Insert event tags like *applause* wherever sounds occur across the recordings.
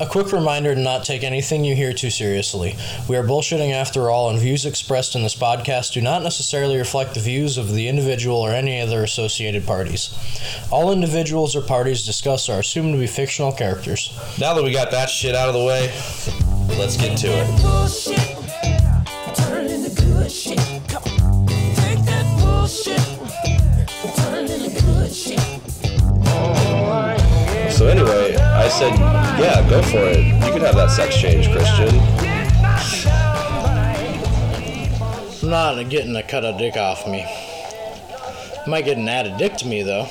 A quick reminder to not take anything you hear too seriously. We are bullshitting after all, and views expressed in this podcast do not necessarily reflect the views of the individual or any other associated parties. All individuals or parties discussed are assumed to be fictional characters. Now that we got that shit out of the way, let's get to it. So anyway, I said, yeah, go for it. You can have that sex change, Christian. I'm not getting a cut a dick off me. Might get an added dick to me though.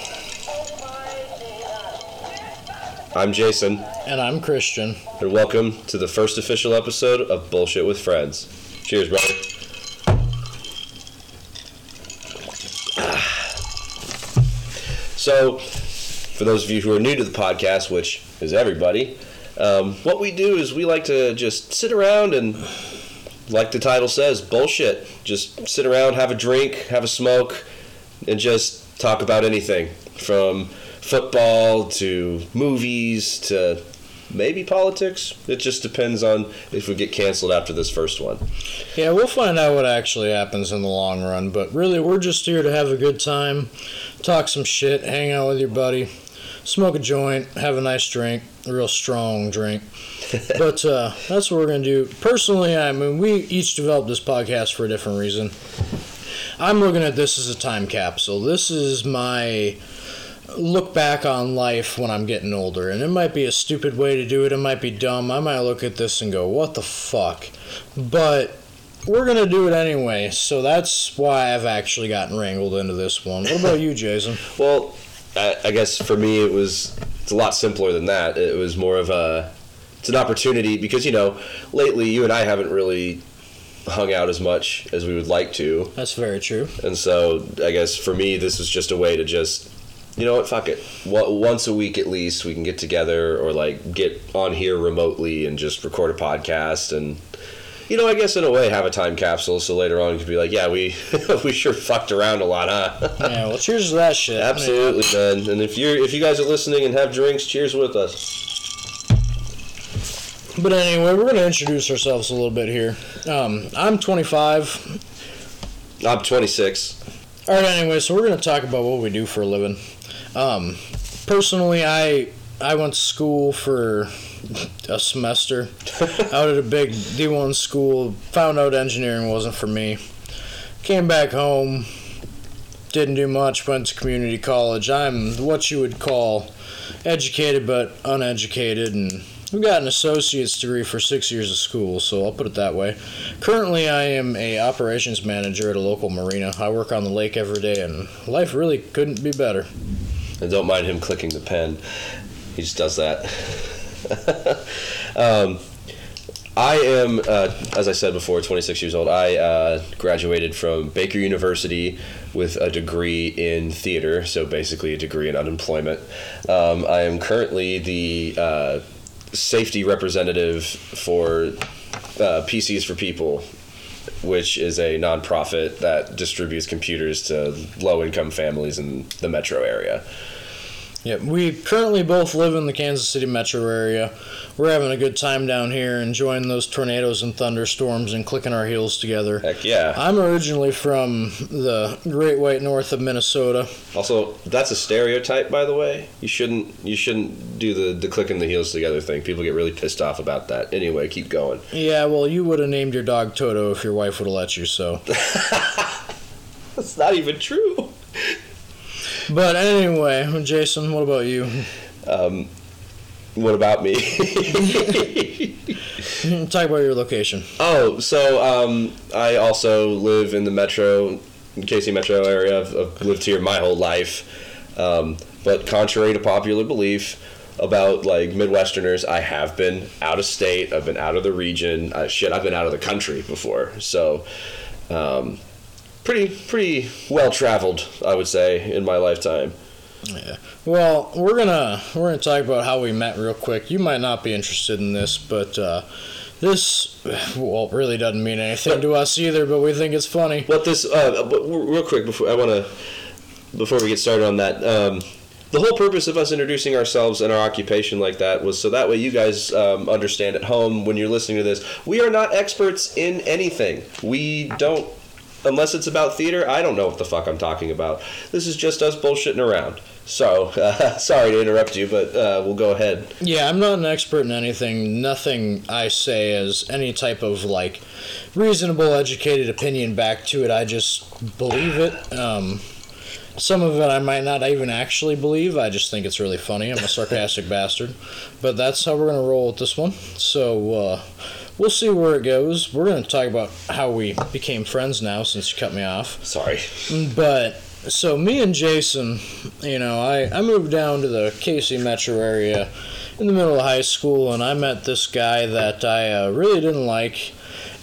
I'm Jason, And I'm Christian. and welcome to the first official episode of Bullshit with Friends. Cheers, brother. *sighs* So, for those of you who are new to the podcast, which is everybody, um, what we do is we like to just sit around and, like the title says, bullshit. Just sit around, have a drink, have a smoke, and just talk about anything from football to movies to maybe politics. It just depends on if we get canceled after this first one. Yeah, we'll find out what actually happens in the long run, but really, we're just here to have a good time, talk some shit, hang out with your buddy, smoke a joint, have a nice drink, a real strong drink. *laughs* but uh, that's what we're going to do. Personally, I mean, we each developed this podcast for a different reason. I'm looking at this as a time capsule. This is my look back on life when I'm getting older. And it might be a stupid way to do it, it might be dumb. I might look at this and go, what the fuck? But we're going to do it anyway. So that's why I've actually gotten wrangled into this one. What about you, Jason? *laughs* Well, I, I guess for me it was it's a lot simpler than that. It was more of a it's an opportunity because you know lately you and I haven't really hung out as much as we would like to, That's very true. and so I guess for me this was just a way to just you know what fuck it once a week at least we can get together or like get on here remotely and just record a podcast and. You know, I guess in a way, have a time capsule so later on you could be like, yeah, we *laughs* we sure fucked around a lot, huh? Yeah, well, cheers to that shit. Absolutely, man. And if you're if you guys are listening and have drinks, cheers with us. But anyway, we're going to introduce ourselves a little bit here. Um, I'm 25. I'm 26. All right, anyway, so we're going to talk about what we do for a living. Um, personally, I I went to school for a semester out at a big D1 school. Found out engineering wasn't for me. Came back home. Didn't do much. Went to community college. I'm what you would call educated but uneducated, and we got an associate's degree for six years of school. So I'll put it that way. Currently, I am a operations manager at a local marina. I work on the lake every day, and life really couldn't be better. And don't mind him clicking the pen. He just does that. *laughs* um, I am, uh, as I said before, 26 years old. I uh, graduated from Baker University with a degree in theater, so basically a degree in unemployment. Um, I am currently the uh, safety representative for uh, PCs for People, which is a nonprofit that distributes computers to low income families in the metro area. Yep, we currently both live in the Kansas City metro area. We're having a good time down here, enjoying those tornadoes and thunderstorms and clicking our heels together. Heck yeah. I'm originally from the Great White North of Minnesota. Also, that's a stereotype, by the way. You shouldn't you shouldn't do the the clicking the heels together thing. People get really pissed off about that. Anyway, keep going. Yeah, well, you would have named your dog Toto if your wife would have let you, so. *laughs* That's not even true. But anyway, Jason, what about you? Um, what about me? *laughs* Talk about your location. oh, so um, I also live in the metro, KC metro area. I've, I've lived here my whole life. Um, but contrary to popular belief about like Midwesterners, I have been out of state. I've been out of the region. Uh, shit, I've been out of the country before. So, um, pretty pretty well traveled, I would say, in my lifetime. Yeah. Well, we're gonna we're gonna talk about how we met real quick. You might not be interested in this, but uh, this well really doesn't mean anything to us either. But we think it's funny. What this? Uh, but real quick before I want to, before we get started on that, um, the whole purpose of us introducing ourselves and our occupation like that was so that way you guys um, understand at home when you're listening to this. We are not experts in anything. We don't, unless it's about theater. I don't know what the fuck I'm talking about. This is just us bullshitting around. So uh, *laughs* sorry to interrupt you, but uh, we'll go ahead. Yeah, I'm not an expert in anything. Nothing I say is any type of like reasonable, educated opinion back to it. I just believe it. Um, some of it I might not even actually believe. I just think it's really funny. I'm a sarcastic *laughs* bastard. But that's how we're going to roll with this one. So uh, we'll see where it goes. We're going to talk about how we became friends now since you cut me off. Sorry. But so me and Jason, you know, I, I moved down to the KC metro area in the middle of high school, and I met this guy that I uh, really didn't like,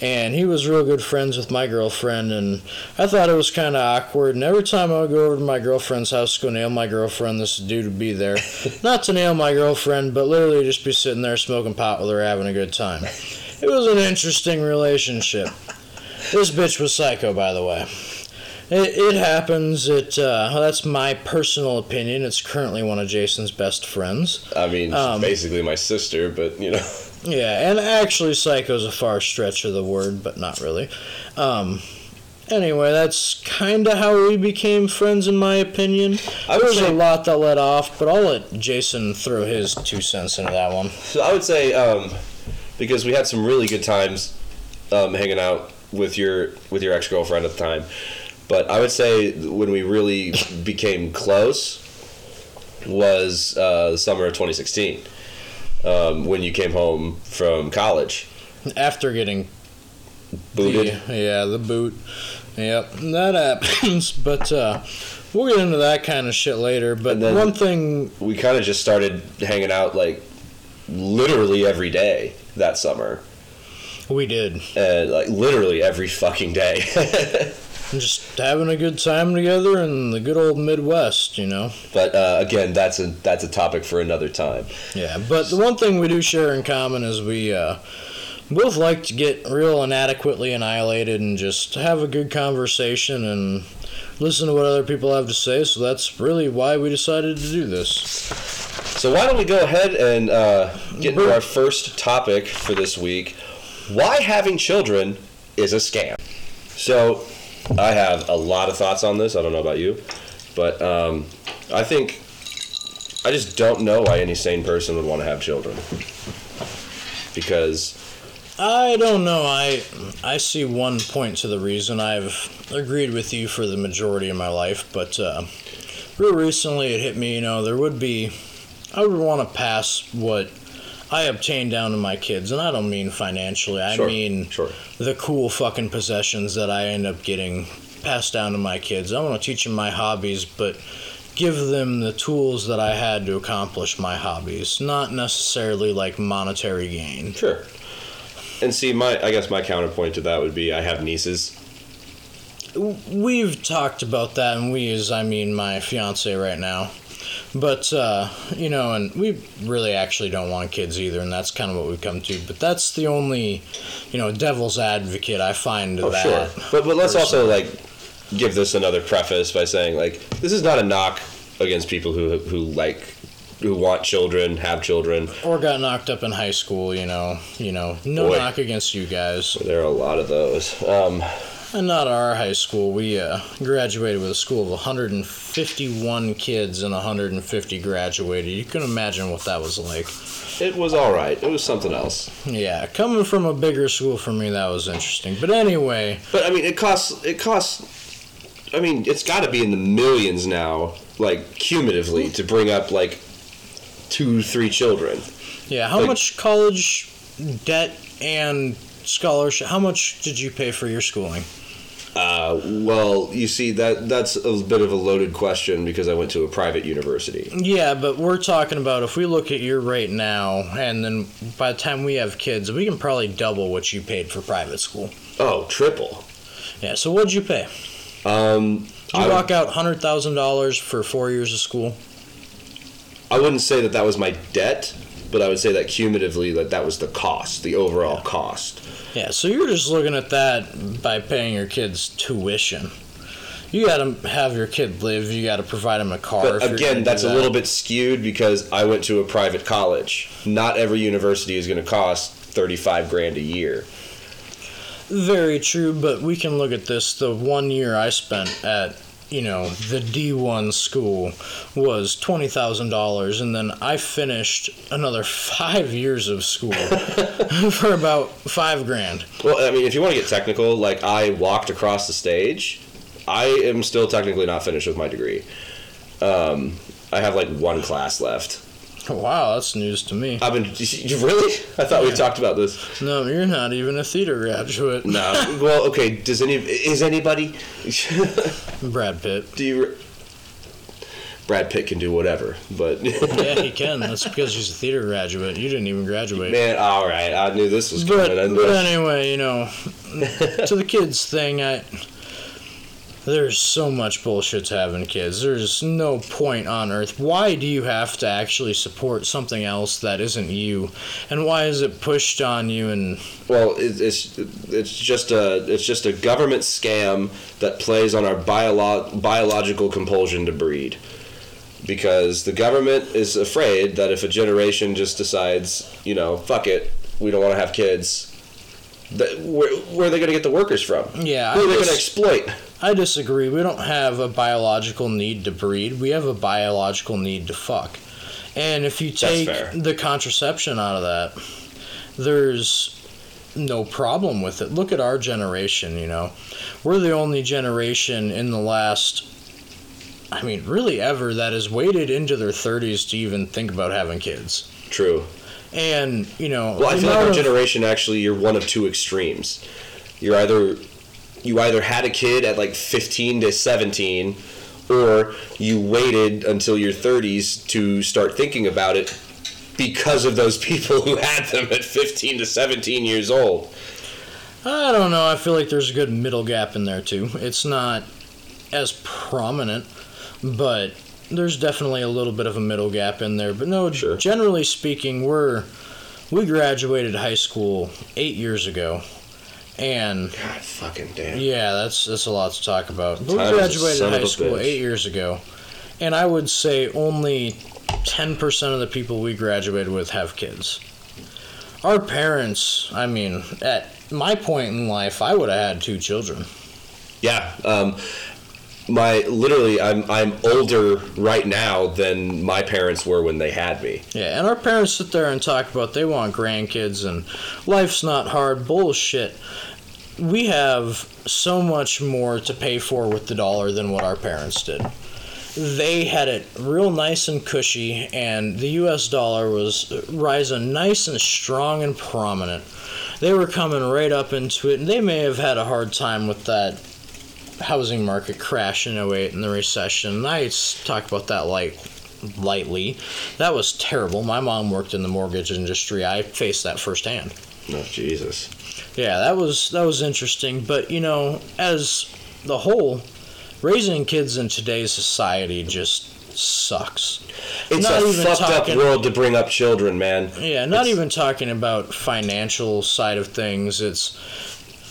and he was real good friends with my girlfriend, and I thought it was kind of awkward. And every time I would go over to my girlfriend's house to go nail my girlfriend, this dude would be there, *laughs* not to nail my girlfriend, but literally just be sitting there smoking pot with her, having a good time. It was an interesting relationship. This bitch was psycho, by the way. It, it happens. It uh, that's my personal opinion. It's currently one of Jason's best friends. I mean, Um, basically my sister, but you know. *laughs* Yeah, and actually, psycho's a far stretch of the word, but not really. Um, anyway, that's kind of how we became friends, in my opinion. I say- a lot that led off, but I'll let Jason throw his two cents into that one. So I would say um, because we had some really good times um, hanging out with your with your ex girlfriend at the time, but I would say when we really became close was uh, the summer of 2016 um, when you came home from college. After getting Booted. The, yeah, the boot. Yep, that happens. *laughs* But uh, we'll get into that kind of shit later. But one thing, We kind of just started hanging out like literally every day that summer, we did and like literally every fucking day. *laughs* just having a good time together in the good old Midwest, you know. but uh, again, that's a that's a topic for another time. Yeah, but the one thing we do share in common is we uh, both like to get real inadequately annihilated and just have a good conversation and listen to what other people have to say. So that's really why we decided to do this. So why don't we go ahead and uh, get into our first topic for this week? Why having children is a scam. So I have a lot of thoughts on this. I don't know about you, but um, I think I just don't know why any sane person would want to have children because I don't know. I I see one point to the reason. I've agreed with you for the majority of my life, but uh, real recently it hit me. You know, there would be. I would want to pass what I obtained down to my kids, and I don't mean financially. I Sure, mean sure. the cool fucking possessions that I end up getting passed down to my kids. I want to teach them my hobbies, but give them the tools that I had to accomplish my hobbies, not necessarily like monetary gain. Sure. And see, my I guess my counterpoint to that would be I have nieces. We've talked about that, and we is I mean my fiance right now. But uh, you know, and we really actually don't want kids either, and that's kind of what we've come to. But that's the only, you know, devil's advocate I find Oh, that. sure. But but let's also like give this another preface by saying like this is not a knock against people who who like who want children, have children. Or got knocked up in high school, you know. You know, no Boy. knock against you guys. There are a lot of those. Um, And not our high school. We uh, graduated with a school of 151 kids, and 150 graduated. You can imagine what that was like. it was all right. It was something else. Yeah, coming from a bigger school for me, that was interesting. But anyway, But I mean, it costs. It costs. I mean, it's got to be in the millions now, like cumulatively, to bring up like two, three children. yeah, how Like- much college debt and scholarship? How much did you pay for your schooling? Uh, well, you see that that's a bit of a loaded question because I went to a private university. Yeah, but we're talking about if we look at your rate now, and then by the time we have kids, we can probably double what you paid for private school. Oh, triple. Yeah, so what'd you pay? Um, Did you I, rock out hundred thousand dollars for four years of school? I wouldn't say that that was my debt, but I would say that cumulatively that that was the cost, the overall cost. Yeah, so you're just looking at that by paying your kids tuition. You got to have your kid live. You got to provide him a car. But again, that's do a little bit skewed because I went to a private college. Not every university is going to cost 35 grand a year. Very true, but we can look at this. The one year I spent at, you know, the D1 school was $20,000, and then I finished another five years of school *laughs* for about five grand. Well, I mean, if you want to get technical, like I walked across the stage, I am still technically not finished with my degree. Um, I have like one class left. *laughs* Wow, that's news to me. I've been you really? I thought we talked about this. No, you're not even a theater graduate. No. well, okay. Does any is anybody? *laughs* Brad Pitt. do you? Brad Pitt can do whatever, but *laughs* Yeah, he can. That's because he's a theater graduate. You didn't even graduate. man, all right. I knew this was coming. But, but anyway, you know, to the kids thing, I there's so much bullshit to having kids. There's no point on earth. Why do you have to actually support something else that isn't you? And why is it pushed on you? And Well, it, it's it's just a it's just a government scam that plays on our biolo- biological compulsion to breed, because the government is afraid that if a generation just decides, you know, fuck it, we don't want to have kids, that where, where are they going to get the workers from? yeah, Who are I, they going to exploit? I disagree. We don't have a biological need to breed. We have a biological need to fuck. And if you take the contraception out of that, there's no problem with it. Look at our generation, you know. We're the only generation in the last I mean, really ever that has waited into their 30s to even think about having kids. True. And, you know, Well, I feel like our of- generation actually you're one of two extremes. You're either you either had a kid at like 15 to 17 or you waited until your 30s to start thinking about it because of those *laughs* people who had them at 15 to 17 years old. I don't know. I feel like there's a good middle gap in there too. It's not as prominent, but there's definitely a little bit of a middle gap in there. But no, Sure. generally speaking, we're we graduated high school eight years ago, and God fucking damn. yeah, that's that's a lot to talk about. We Time is a graduated high school bitch. eight years ago, and I would say only ten percent of the people we graduated with have kids. Our parents, I mean, at my point in life, I would have had two children. Yeah. Um, my literally, I'm I'm older right now than my parents were when they had me. Yeah, and our parents sit there and talk about they want grandkids and life's not hard. Bullshit. We have so much more to pay for with the dollar than what our parents did. They had it real nice and cushy, and the US dollar was rising nice and strong and prominent. They were coming right up into it, and they may have had a hard time with that housing market crash in 08 and the recession. I talk about that light, lightly. That was terrible. My mom worked in the mortgage industry. I faced that firsthand. Oh Jesus. Yeah, that was that was interesting, but you know, as the whole raising kids in today's society just sucks. It's Not a even fucked talking- up world to bring up children, man. Yeah, not It's- even talking about financial side of things. It's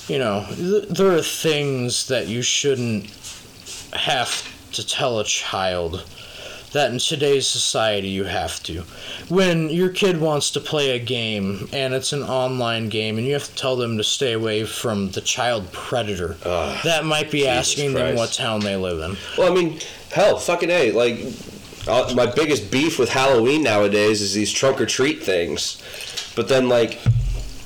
you know, th- there are things that you shouldn't have to tell a child that in today's society you have to. When your kid wants to play a game and it's an online game and you have to tell them to stay away from the child predator, Ugh, that might be Jesus asking them what town they live in. Well, I mean, hell, fucking a. Like, uh, my biggest beef with Halloween nowadays is these trunk or treat things. But then, like,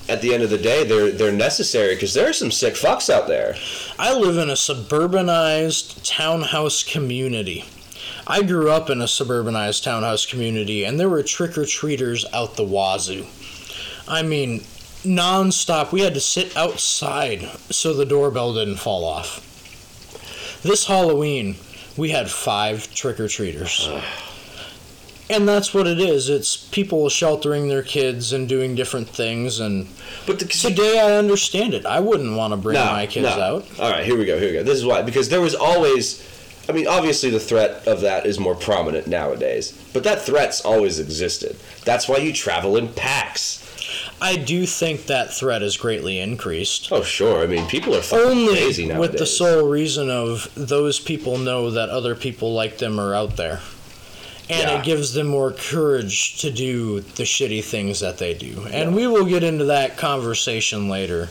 at the end of the day, they're they're necessary because there are some sick fucks out there. I live in a suburbanized townhouse community. I grew up in a suburbanized townhouse community, and there were trick or treaters out the wazoo. I mean, nonstop. We had to sit outside so the doorbell didn't fall off. This Halloween, we had five trick or treaters. And that's what it is. It's people sheltering their kids and doing different things. And But the, today I understand it. I wouldn't want to bring No, my kids no. out. All right, here we go. Here we go. This is why because there was always. I mean, obviously, the threat of that is more prominent nowadays, but that threat's always existed. That's why you travel in packs. I do think that threat is greatly increased. Oh sure. I mean, people are fucking Only crazy nowadays. with the sole reason of those people know that other people like them are out there. And Yeah. it gives them more courage to do the shitty things that they do. And we will get into that conversation later.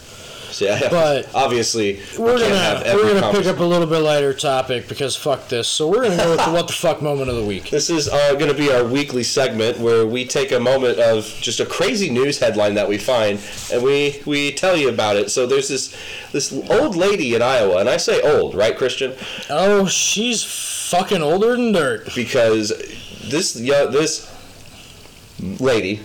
Yeah, but *laughs* obviously We're we can't have gonna every we're gonna pick up a little bit lighter topic because fuck this. So we're gonna go with the what the *laughs* fuck moment of the week. This is uh, going to be our weekly segment where we take a moment of just a crazy news headline that we find and we we tell you about it. So there's this this old lady in Iowa, and I say old, right, Christian? Oh, she's fucking older than dirt. Because this yeah, this lady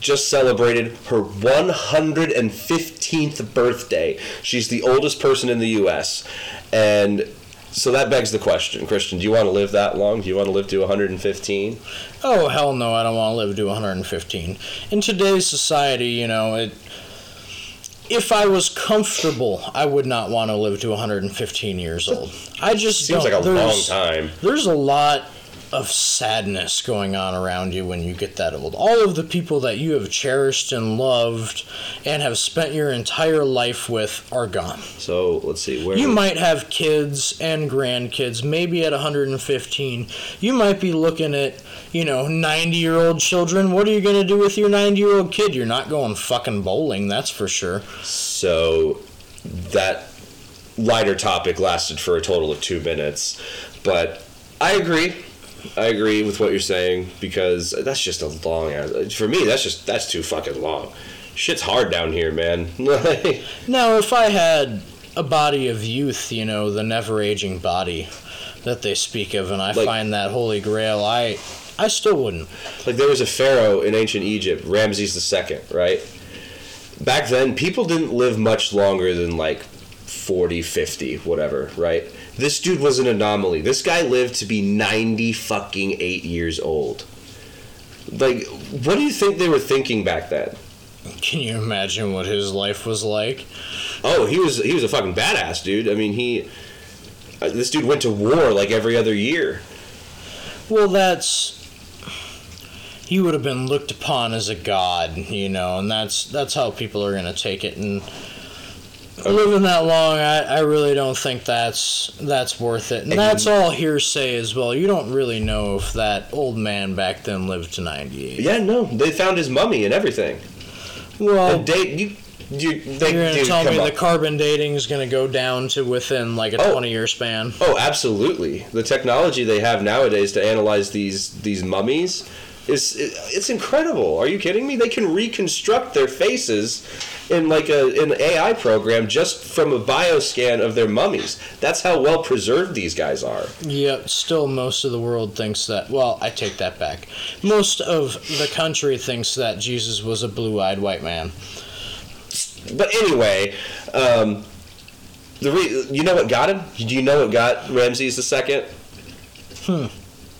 just celebrated her 115th birthday. She's the oldest person in the U.S. and so that begs the question, Christian. Do you want to live that long? Do you want to live to 115? Oh hell no, I don't want to live to 115. In today's society, you know, it if I was comfortable, I would not want to live to 115 years old. I just Seems don't. like a long time. There's a lot of sadness going on around you when you get that old. All of the people that you have cherished and loved and have spent your entire life with are gone. So let's see where You might have kids and grandkids, maybe at 115. You might be looking at, you know, 90 year old children. What are you going to do with your 90 year old kid? You're not going fucking bowling, that's for sure. So that lighter topic lasted for a total of two minutes. But I agree. I agree with what you're saying because that's just a long ass. For me, that's just that's too fucking long. Shit's hard down here, man. *laughs* Now, if I had a body of youth, you know, the never aging body that they speak of, and I Like- find that holy grail, I. I still wouldn't. like there was a pharaoh in ancient Egypt, Ramses II, right? Back then, people didn't live much longer than like 40, 50, whatever, right? This dude was an anomaly. This guy lived to be 90 fucking 8 years old. Like, what do you think they were thinking back then? Can you imagine what his life was like? Oh, he was he was a fucking badass, dude. I mean, he uh, this dude went to war like every other year. Well, that's he would have been looked upon as a god, you know, and that's that's how people are gonna take it. And living that long, I, I really don't think that's that's worth it. And And that's all hearsay as well. You don't really know if that old man back then lived to ninety eight. Yeah, no, they found his mummy and everything. Well, And date you you they you're gonna dude, tell me on. the carbon dating is gonna go down to within like a Oh. twenty year span. Oh, absolutely. The technology they have nowadays to analyze these these mummies is it, it's incredible. Are you kidding me? They can reconstruct their faces in like a an AI program just from a bioscan of their mummies. That's how well preserved these guys are. Yet still most of the world thinks that. Well, I take that back. Most of the country thinks that Jesus was a blue-eyed white man. But anyway, um, the re- you know what got him? Do you know what got Ramses the second? Hmm.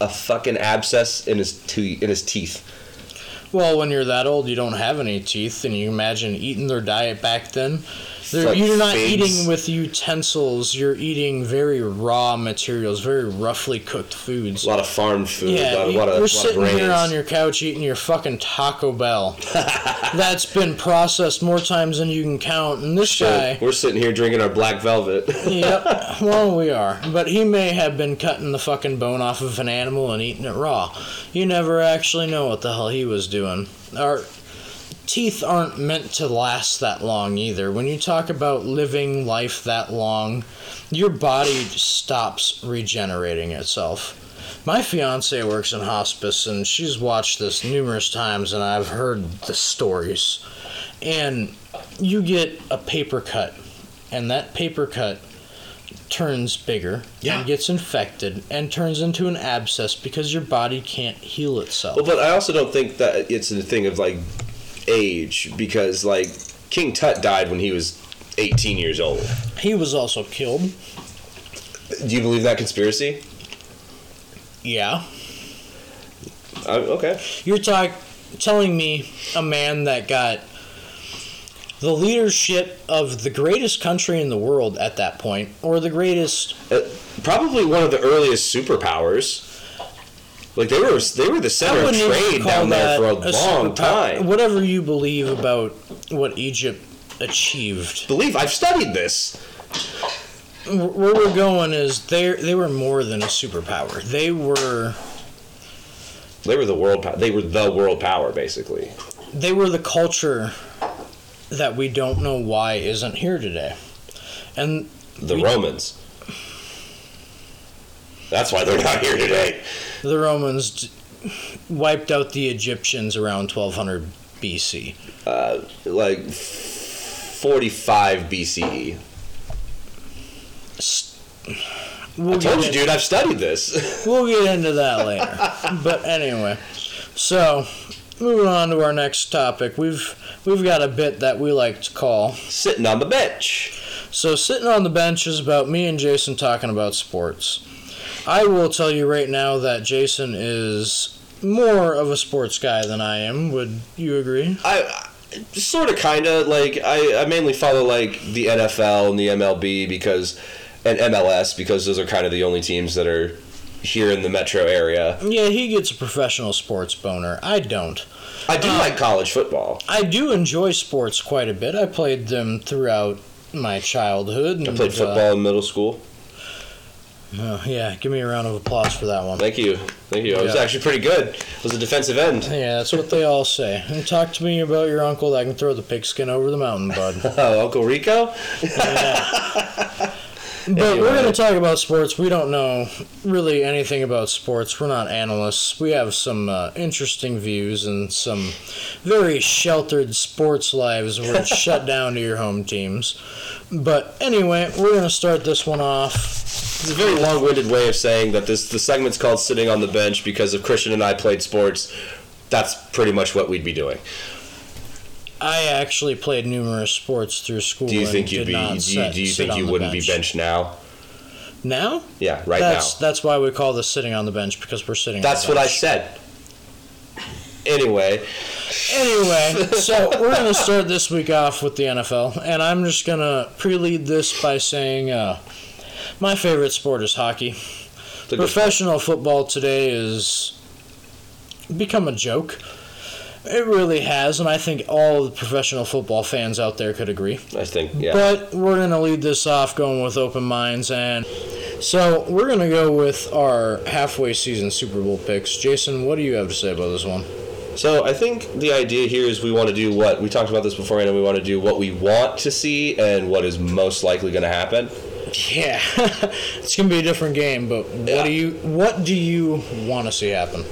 A fucking abscess in his te- in his teeth. Well, when you're that old, you don't have any teeth, and you imagine eating their diet back then. Like you're not figs. eating with utensils. You're eating very raw materials, very roughly cooked foods. A lot of farm food. a Yeah, lot, you, lot of, you're sitting here on your couch eating your fucking Taco Bell. *laughs* That's been processed more times than you can count, and this Shit, guy. We're sitting here drinking our black velvet. *laughs* yep. Well, we are. But he may have been cutting the fucking bone off of an animal and eating it raw. You never actually know what the hell he was doing. Our teeth aren't meant to last that long either. When you talk about living life that long, your body stops regenerating itself. My fiance works in hospice and she's watched this numerous times and I've heard the stories. And you get a paper cut and that paper cut turns bigger Yeah. and gets infected and turns into an abscess because your body can't heal itself. well, but I also don't think that it's a thing of like age because like King Tut died when he was 18 years old. he was also killed. Do you believe that conspiracy? Yeah. Uh, okay. You're talk, telling me a man that got the leadership of the greatest country in the world at that point, or the greatest. Uh, probably one of the earliest superpowers. Like they were they were the center of trade down there for a, a long time. Whatever you believe about what Egypt achieved, Believe I've studied this. where we're going is they they were more than a superpower. They were They were the world. pow- They were the world power, basically. they were the culture that we don't know why isn't here today. And The We- Romans. That's why they're not here today. the Romans d- wiped out the Egyptians around 1200 BC. Uh, like 45 BCE. We'll I told you, dude. I've studied this. *laughs* We'll get into that later. but anyway, so moving on to our next topic, we've we've got a bit that we like to call. Sitting on the bench. So sitting on the bench is about me and Jason talking about sports. I will tell you right now that Jason is more of a sports guy than I am. Would you agree? I, I sort of, kind of like I, I mainly follow like the NFL and the MLB because, and MLS because those are kind of the only teams that are here in the metro area. Yeah, he gets a professional sports boner. I don't. I do Uh, like college football. I do enjoy sports quite a bit. I played them throughout my childhood. I and, played uh, football in middle school. Oh, yeah, give me a round of applause for that one. Thank you, thank you. I was Yeah. actually pretty good. It was a defensive end. Yeah, that's what they all say. *laughs* And talk to me about your uncle that can throw the pigskin over the mountain, bud. *laughs* Oh, Uncle Rico. *laughs* But we're going to talk about sports. We don't know really anything about sports. We're not analysts. We have some uh, interesting views and some very sheltered sports lives where it's shut *laughs* down to your home teams. But anyway, we're going to start this one off. It's a very long-winded way of saying that this the segment's called "Sitting on the Bench" because if Christian and I played sports, that's pretty much what we'd be doing. I actually played numerous sports through school. Do you and think you'd did be? Do you, do you think you wouldn't bench. be benched now? now? Yeah, right that's now. that's why we call this sitting on the bench because we're sitting. That's on the what I said. Anyway, Anyway, *laughs* so we're gonna start this week off with the NFL, and I'm just gonna pre-lead this by saying uh, my favorite sport is hockey. it's a good- Professional football today is become a joke. It really has, and I think all the professional football fans out there could agree. I think yeah. But we're going to lead this off going with open minds. And so we're going to go with our halfway season Super Bowl picks. Jason, what do you have to say about this one? So I think the idea here is we want to do what we talked about this before, and we want to do what we want to see and what is most likely going to happen. Yeah, *laughs* it's going to be a different game, but what Yeah. do you what do you want to see happen?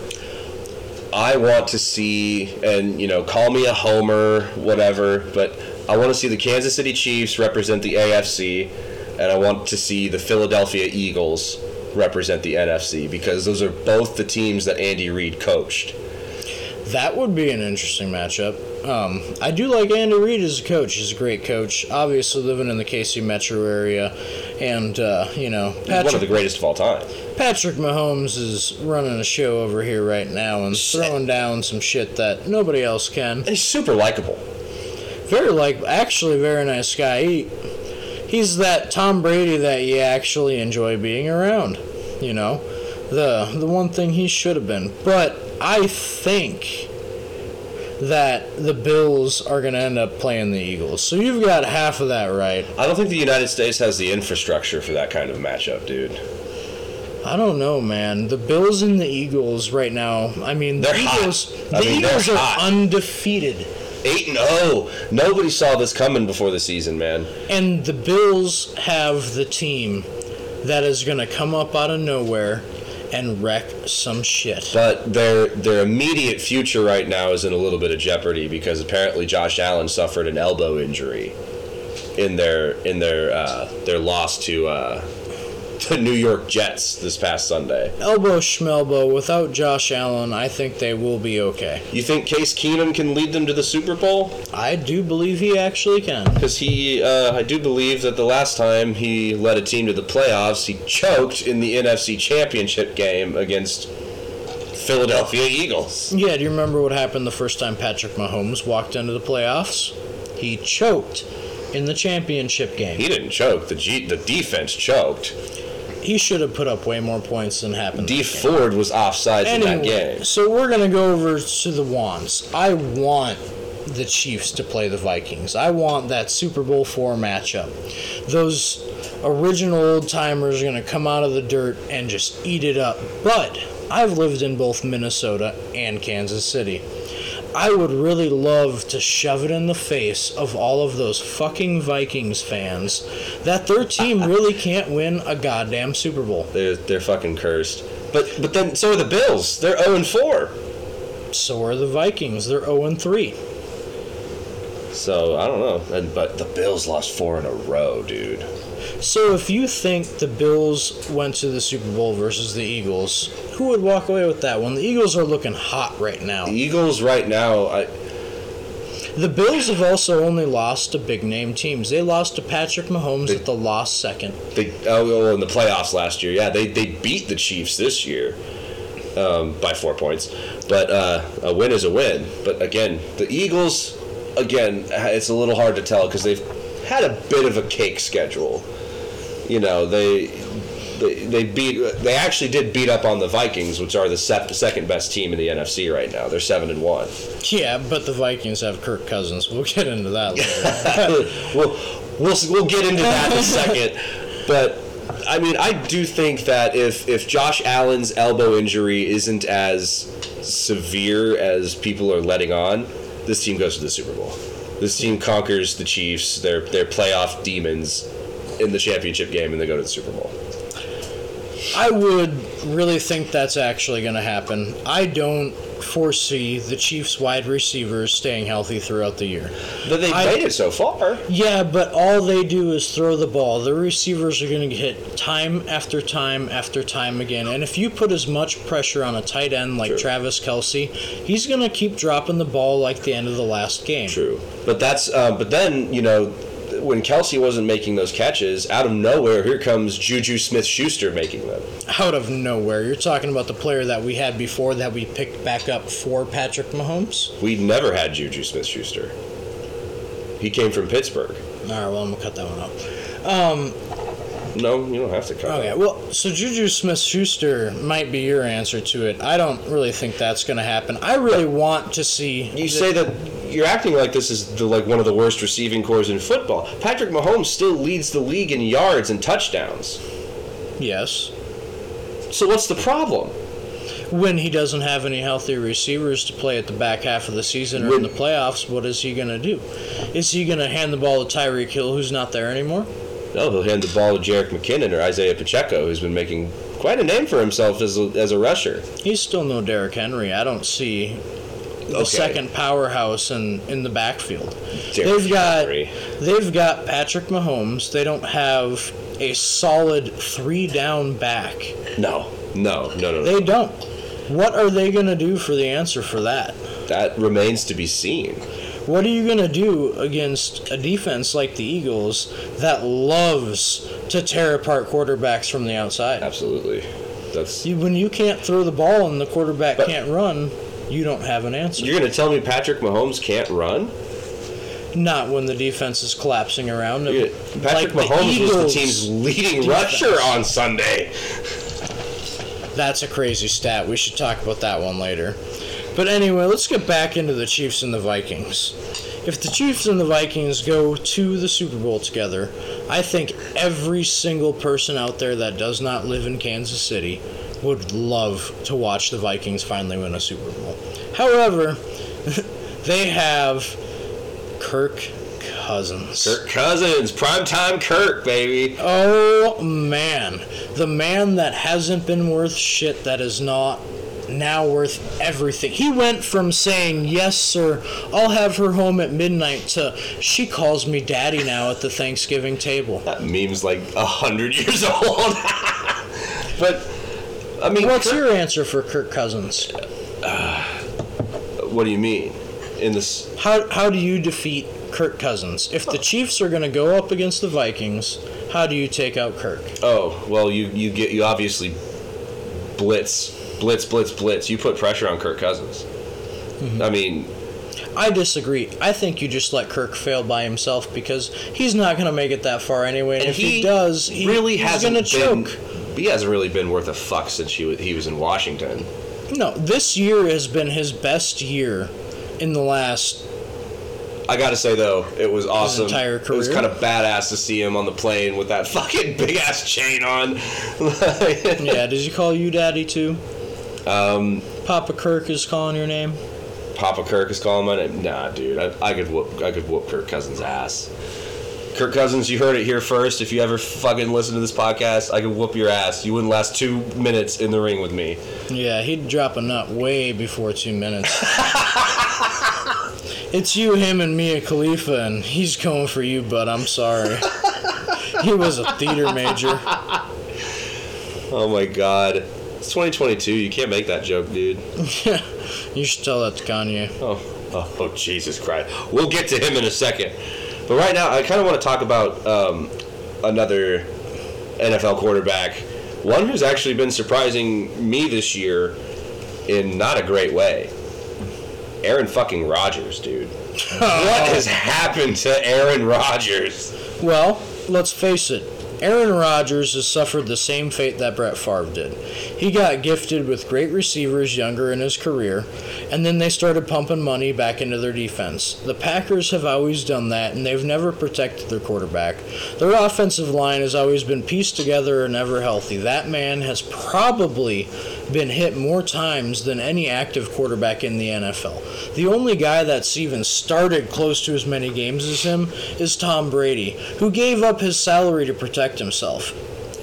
I want to see, and you know, call me a homer, whatever, but I want to see the Kansas City Chiefs represent the AFC, and I want to see the Philadelphia Eagles represent the NFC because those are both the teams that Andy Reid coached. That would be an interesting matchup. Um, I do like Andy Reid as a coach. He's a great coach. Obviously, living in the KC metro area, and uh, you know, He's one of the greatest of all time. Patrick Mahomes is running a show over here right now and throwing down some shit that nobody else can. He's super likable. Very like, actually, very nice guy. He, he's that Tom Brady that you actually enjoy being around. You know, the the one thing he should have been. But I think that the Bills are going to end up playing the Eagles. So you've got half of that right. I don't think the United States has the infrastructure for that kind of matchup, dude. I don't know, man. The Bills and the Eagles right now. I mean, They're the hot. Eagles. I The mean, they're Eagles are hot. undefeated, Eight and oh, nobody saw this coming before the season, man. and the Bills have the team that is going to come up out of nowhere and wreck some shit. But their their immediate future right now is in a little bit of jeopardy because apparently Josh Allen suffered an elbow injury in their in their uh, their loss to uh, the New York Jets this past Sunday. Elbow schmelbo. Without Josh Allen, I think they will be okay. You think Case Keenum can lead them to the Super Bowl? I do believe he actually can. Because he, uh, I do believe that the last time he led a team to the playoffs, he choked in the NFC Championship game against Philadelphia Eagles. Yeah, do you remember what happened the first time Patrick Mahomes walked into the playoffs? He choked in the championship game. He didn't choke. The G, the defense choked. He should have put up way more points than happened. Dee Ford was offsides in that game. so we're gonna go over to the wands. I want the Chiefs to play the Vikings. I want that Super Bowl four matchup. Those original old timers are gonna come out of the dirt and just eat it up. But I've lived in both Minnesota and Kansas City. I would really love to shove it in the face of all of those fucking Vikings fans that their team *laughs* really can't win a goddamn Super Bowl. They're they're fucking cursed. But but then so are the Bills. They're 0 and 4. So are the Vikings. They're 0 and 3. So I don't know. And but the Bills lost four in a row, dude. So if you think the Bills went to the Super Bowl versus the Eagles, who would walk away with that one? The Eagles are looking hot right now. The Eagles right now, I, The Bills have also only lost to big name teams. They lost to Patrick Mahomes at the last second. they oh well, in the playoffs last year, yeah, they they beat the Chiefs this year um, by four points. But uh, a win is a win. But again, the Eagles, again, it's a little hard to tell because they've had a bit of a cake schedule. You know, they. They, they beat. They actually did beat up on the Vikings, which are the sep- second best team in the NFC right now. They're seven and one. Yeah, but the Vikings have Kirk Cousins. We'll get into that later. *laughs* we'll, we'll we'll get into that in a second. But I mean, I do think that if if Josh Allen's elbow injury isn't as severe as people are letting on, this team goes to the Super Bowl. This team conquers the Chiefs. They're they're playoff demons in the championship game, and they go to the Super Bowl. I would really think that's actually going to happen. I don't foresee the Chiefs wide receivers staying healthy throughout the year. But they've I- made it so far. Yeah, but all they do is throw the ball. The receivers are going to get hit time after time after time again. And if you put as much pressure on a tight end like True. Travis Kelce, he's going to keep dropping the ball like the end of the last game. True, but that's um, but then you know when Kelce wasn't making those catches, out of nowhere here comes Juju Smith-Schuster making them. Out of nowhere. You're talking about the player that we had before that we picked back up for Patrick Mahomes? We never had Juju Smith Schuster. He came from Pittsburgh. All right, well, I'm going to cut that one out. No, you don't have to cut. Okay, well, so Juju Smith Schuster might be your answer to it. I don't really think that's going to happen. I really want to see. You say that you're acting like this is the, like one of the worst receiving cores in football. Patrick Mahomes still leads the league in yards and touchdowns. Yes. So what's the problem? When he doesn't have any healthy receivers to play at the back half of the season or in the playoffs, what is he going to do? Is he going to hand the ball to Tyreek Hill, who's not there anymore? No, he'll hand the ball to Jerick McKinnon or Isaiah Pacheco, who's been making quite a name for himself as a, as a rusher. He's still no Derrick Henry. I don't see the Okay. second powerhouse in, in the backfield. Derrick they've got Henry. they've got Patrick Mahomes. They don't have a solid three down back. No, no, no, no, no. They don't. What are they going to do for the answer for that? that remains to be seen. What are you going to do against a defense like the Eagles that loves to tear apart quarterbacks from the outside? Absolutely. That's You, when you can't throw the ball and the quarterback But- can't run, you don't have an answer. You're going to tell me Patrick Mahomes can't run? Not when the defense is collapsing around. Yeah, Patrick Like the Mahomes was the team's leading defense. rusher on Sunday. That's a crazy stat. We should talk about that one later. But anyway, let's get back into the Chiefs and the Vikings. If the Chiefs and the Vikings go to the Super Bowl together, I think every single person out there that does not live in Kansas City would love to watch the Vikings finally win a Super Bowl. However, *laughs* they have Kirk Cousins. Kirk Cousins, primetime Kirk, baby. Oh man, the man that hasn't been worth shit that is not now worth everything. He went from saying, Yes, sir, I'll have her home at midnight to she calls me daddy now at the Thanksgiving table. That meme's like a hundred *laughs* years old. but I mean, What's Kirk- your answer for Kirk Cousins? Uh, what do you mean? In this, How, how do you defeat Kirk Cousins? If the Chiefs are going to go up against the Vikings, how do you take out Kirk? oh well, you you get you obviously blitz, blitz, blitz, blitz. You put pressure on Kirk Cousins. Mm-hmm. I mean, I disagree. I think you just let Kirk fail by himself because he's not going to make it that far anyway. And, And if he, he does, he, really he's hasn't going to been choke. he hasn't really been worth a fuck since he, wa- he was in Washington. No, this year has been his best year in the last. I gotta say though, it was awesome. entire It was kind of badass to see him on the plane with that *laughs* fucking big ass chain on. *laughs* Yeah, did he call you daddy too? Um, Papa Kirk is calling your name. Papa Kirk is calling my name. Nah, dude, I, I could whoop, I could whoop Kirk Cousins' ass. Kirk Cousins, you heard it here first. If you ever fucking listen to this podcast, I could whoop your ass. You wouldn't last two minutes in the ring with me. Yeah, he'd drop a nut way before two minutes. *laughs* it's you, him, and Mia Khalifa, and he's going for you, but I'm sorry. *laughs* he was a theater major. Oh my god. It's 2022. You can't make that joke, dude. Yeah, *laughs* you should tell that to Kanye. Oh, oh, oh, Jesus Christ. We'll get to him in a second. But right now, I kind of want to talk about um, another NFL quarterback. One who's actually been surprising me this year in not a great way. Aaron fucking Rodgers, dude. *laughs* What has happened to Aaron Rodgers? Well, let's face it. Aaron Rodgers has suffered the same fate that Brett Favre did. He got gifted with great receivers younger in his career, and then they started pumping money back into their defense. The Packers have always done that, and they've never protected their quarterback. Their offensive line has always been pieced together and never healthy. That man has probably been hit more times than any active quarterback in the NFL. The only guy that's even started close to as many games as him is Tom Brady, who gave up his salary to protect himself.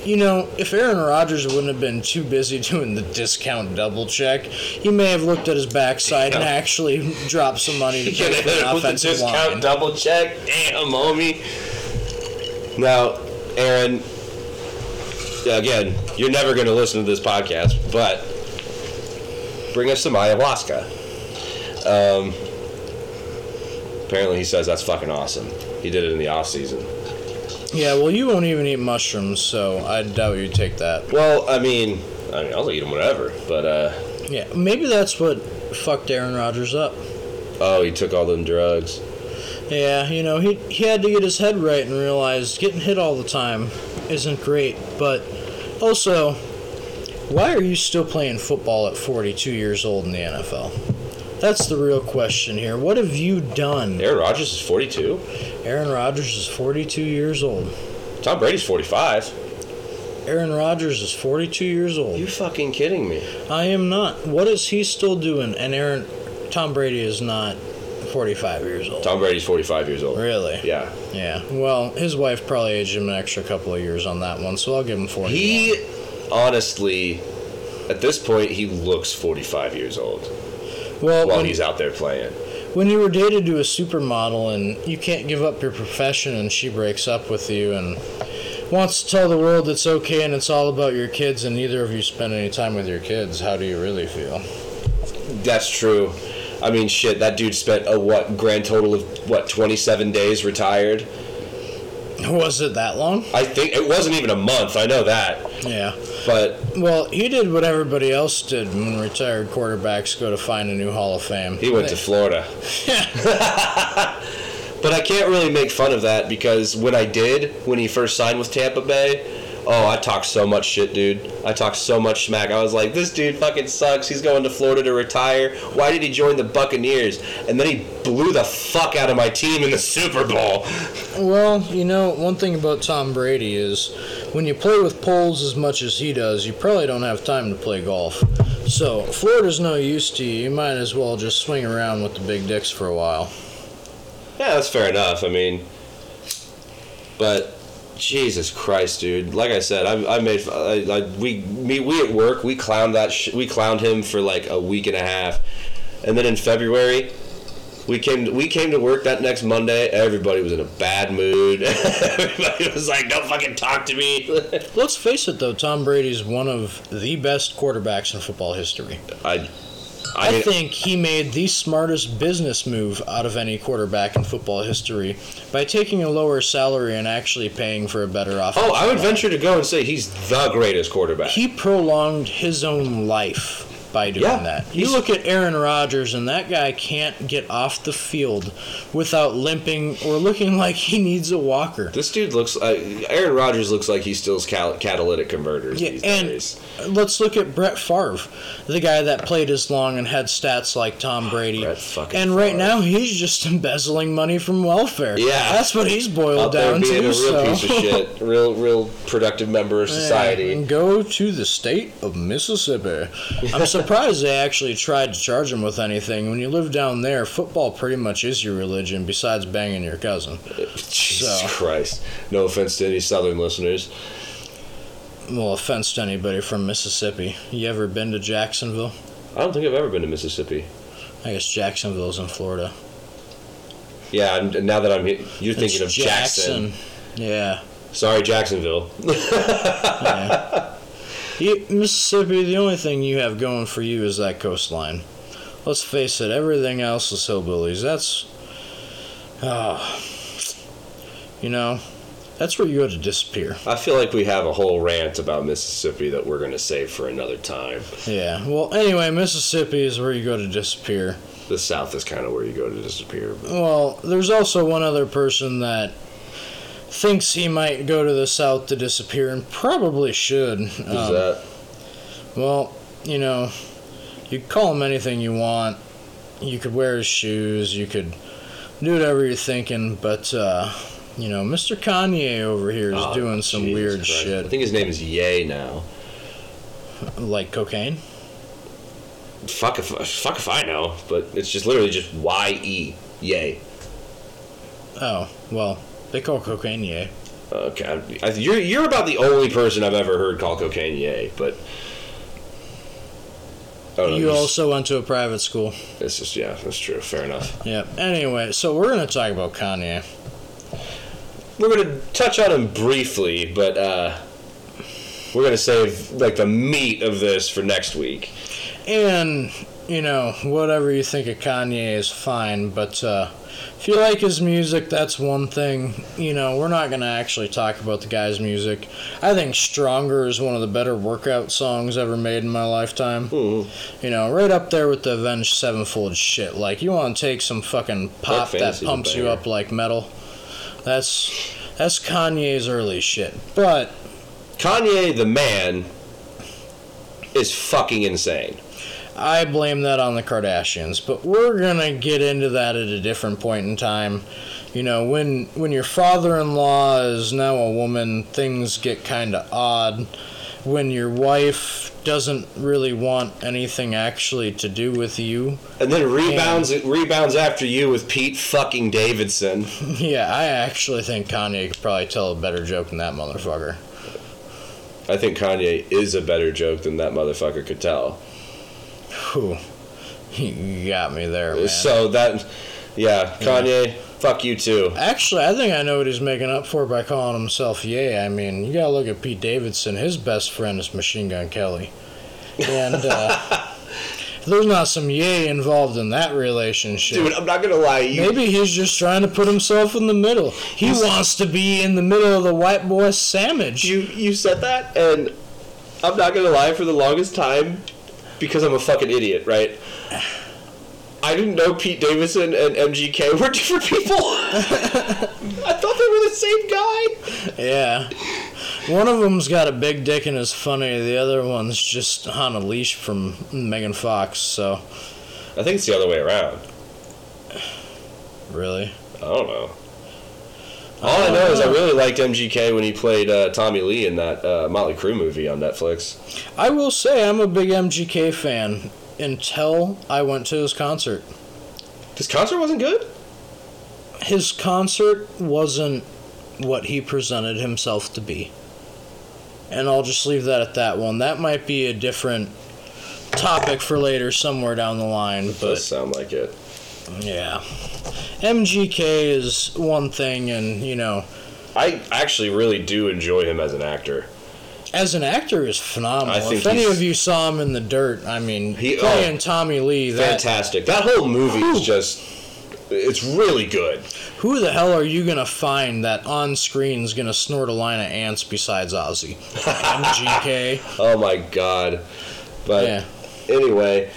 You know, if Aaron Rodgers wouldn't have been too busy *laughs* doing the discount double check, he may have looked at his backside and actually dropped some money to *laughs* for an With the discount line. double check. Damn, homie. Now, Aaron, again, you're never going to listen to this podcast, but bring us some ayahuasca. Um, apparently, he says that's fucking awesome. He did it in the off season. Yeah, well, you won't even eat mushrooms, so I doubt you'd take that. Well, I mean, I mean, I'll eat them whatever, but uh, Yeah, maybe that's what fucked Aaron Rodgers up. oh, he took all them drugs. Yeah, you know, he he had to get his head right and realize getting hit all the time isn't great. But also, why are you still playing football at 42 years old in the NFL? That's the real question here. What have you done? Aaron Rodgers is 42. Aaron Rodgers is 42 years old. Tom Brady's 45. Aaron Rodgers is 42 years old. You fucking kidding me? I am not. What is he still doing? And Aaron, Tom Brady is not 45 years old. Tom Brady's 45 years old. Really? Yeah. Yeah. Well, his wife probably aged him an extra couple of years on that one, so I'll give him 40. He honestly, at this point, he looks 45 years old well, while when, he's out there playing. when you were dated to a supermodel and you can't give up your profession and she breaks up with you and wants to tell the world it's okay and it's all about your kids and neither of you spend any time with your kids, how do you really feel? That's true. I mean, shit, that dude spent a what grand total of what 27 days retired. Was it that long? I think it wasn't even a month. I know that, Yeah. but Well, he did what everybody else did when retired quarterbacks go to find a new Hall of Fame. he went to Florida. Yeah. *laughs* *laughs* But I can't really make fun of that because when I did, when he first signed with Tampa Bay, oh, I talked so much shit, dude. I talked so much smack. I was like, this dude fucking sucks. He's going to Florida to retire. Why did he join the Buccaneers? And then he blew the fuck out of my team in the Super Bowl. Well, you know, one thing about Tom Brady is when you play with poles as much as he does, you probably don't have time to play golf. So, Florida's no use to you. You might as well just swing around with the big dicks for a while. Yeah, that's fair enough. I mean, but Jesus Christ, dude! Like I said, I, I made I, I, we me we at work we clowned that sh- we clowned him for like a week and a half, and then in February. We came to, we came to work that next Monday. Everybody was in a bad mood. *laughs* Everybody was like, "Don't fucking talk to me." *laughs* Let's face it, though, Tom Brady's one of the best quarterbacks in football history. I, I, I, think he made the smartest business move out of any quarterback in football history by taking a lower salary and actually paying for a better offense. oh, I would venture to go and say he's the greatest quarterback. He prolonged his own life by doing Yeah, that. You look at Aaron Rodgers, and that guy can't get off the field without limping or looking *laughs* like he needs a walker. This dude looks. Uh, Aaron Rodgers looks like he steals cal- catalytic converters Yeah, these and days. let's look at Brett Favre, the guy that played as long and had stats like Tom Brady. Brett fucking and right Favre. now, he's just *laughs* embezzling money from welfare. Yeah. that's what he's boiled there down being to. a real so. piece of shit, *laughs* real, real productive member of society. And go to the state of Mississippi. I'm surprised they actually tried to charge him with anything. When you live down there, football pretty much is your religion, besides banging your cousin. Jesus So- Christ! No offense to any Southern listeners. Well, offense to anybody from Mississippi. You ever been to Jacksonville? I don't think I've ever been to Mississippi. I guess Jacksonville's in Florida. Yeah, and now that I'm here, you're thinking It's of Jackson. Yeah. Sorry, Jacksonville. *laughs* yeah. You, Mississippi, the only thing you have going for you is that coastline. Let's face it, everything else is hillbillies. That's. Oh. You know, that's where you go to disappear. I feel like we have a whole rant about Mississippi that we're going to save for another time. Yeah. Well, anyway, Mississippi is where you go to disappear. The South is kind of where you go to disappear. Well, there's also one other person that thinks he might go to the South to disappear and probably should. Who's Um, that? Well, you know, you call him anything you want. You could wear his shoes. You could do whatever you're thinking. But, uh, you know, Mr. Kanye over here is Oh, doing some Jesus weird Christ. I think his name is Ye now. Like cocaine? Fuck if, fuck if I know, but it's just literally just Y E. Ye. Oh, well, they call cocaine yay. Okay, I, you're you're about the only person I've ever heard call cocaine Ye, but. I You also went to a private school. It's just yeah, that's true. Fair enough. Yeah. Anyway, so we're going to talk about Kanye. We're gonna touch on him briefly, but uh, we're gonna save like the meat of this for next week. And, you know, whatever you think of Kanye is fine, but uh, if you like his music, that's one thing. You know, we're not going to actually talk about the guy's music. I think Stronger is one of the better workout songs ever made in my lifetime. Mhm. You know, right up there with the Avenged Sevenfold shit. Like, you want to take some fucking pop that pumps you up like metal. That's that's Kanye's early shit. But Kanye, the man, is fucking insane. I blame that on the Kardashians, but we're gonna get into that at a different point in time. You know, when when your father-in-law is now a woman, things get kind of odd. When your wife doesn't really want anything actually to do with you, And then rebounds rebounds after you with Pete fucking Davidson. *laughs* yeah, I actually think Kanye could probably tell a better joke than that motherfucker. I think Kanye is a better joke than that motherfucker could tell. Whew, you got me there, man. So that, yeah, Kanye, fuck you too. Actually, I think I know what he's making up for by calling himself Yay. I mean, you gotta look at Pete Davidson. His best friend is Machine Gun Kelly. And uh, *laughs* there's not some Yay involved in that relationship, Dude, I'm not gonna lie. You, maybe he's just trying to put himself in the middle. He wants to be in the middle of the white boy sandwich. you you said that, and I'm not gonna lie. For the longest time, because I'm a fucking idiot, right? I didn't know Pete Davidson and MGK *laughs* were different people. *laughs* I thought they were the same guy. yeah. One of them's got a big dick and is funny. The other one's just on a leash from Megan Fox. So, I think it's the other way around. really. I don't know. All I know is I really liked MGK when he played uh, Tommy Lee in that uh, Motley Crue movie on Netflix. I will say I'm a big MGK fan until I went to his concert. His concert wasn't good. His concert wasn't what he presented himself to be. And I'll just leave that at that one. That might be a different topic for later somewhere down the line, Does but sound like it. Yeah. MGK is one thing and, you know, I actually really do enjoy him as an actor. as an actor is phenomenal. I think if any of you saw him in the dirt, I mean, He- playing oh, Tommy Lee, that Fantastic. That whole movie is just. It's really good. Who the hell are you gonna find that on screen is gonna snort a line of ants besides Ozzy? *laughs* MGK. Oh my god. But Yeah. anyway.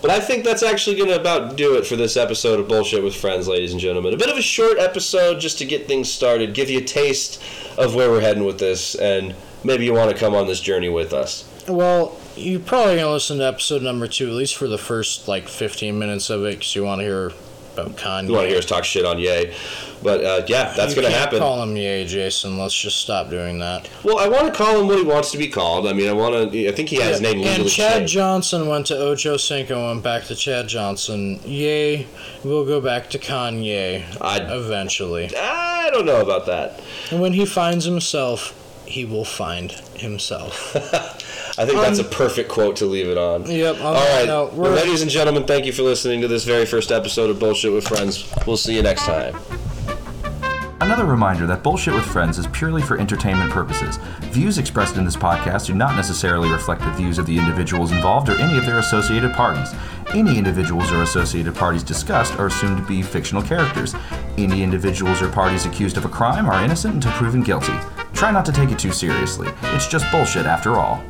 But I think that's actually going to about do it for this episode of Bullshit with Friends, ladies and gentlemen. A bit of a short episode just to get things started, give you a taste of where we're heading with this, and maybe you want to come on this journey with us. Well, you're probably gonna listen to episode number two, at least for the first like 15 minutes of it, because you want to hear about Kanye. You want to hear us talk shit on Ye. But uh, yeah, that's going to happen. Call him Yay, Jason. Let's just stop doing that. Well, I want to call him what he wants to be called. I mean, I want to. I think he has his name and Chad changed. Johnson went to Ocho Cinco, and went back to Chad Johnson. Yay, we'll go back to Kanye I- eventually. I don't know about that. And when he finds himself, he will find himself. *laughs* I think that's a Um, perfect quote to leave it on. Yep, on All that right, note, well, ladies and gentlemen, thank you for listening to this very first episode of Bullshit with Friends. We'll see you next time. Another reminder that Bullshit with Friends is purely for entertainment purposes. Views expressed in this podcast do not necessarily reflect the views of the individuals involved or any of their associated parties. Any individuals or associated parties discussed are assumed to be fictional characters. Any individuals or parties accused of a crime are innocent until proven guilty. Try not to take it too seriously. It's just bullshit after all.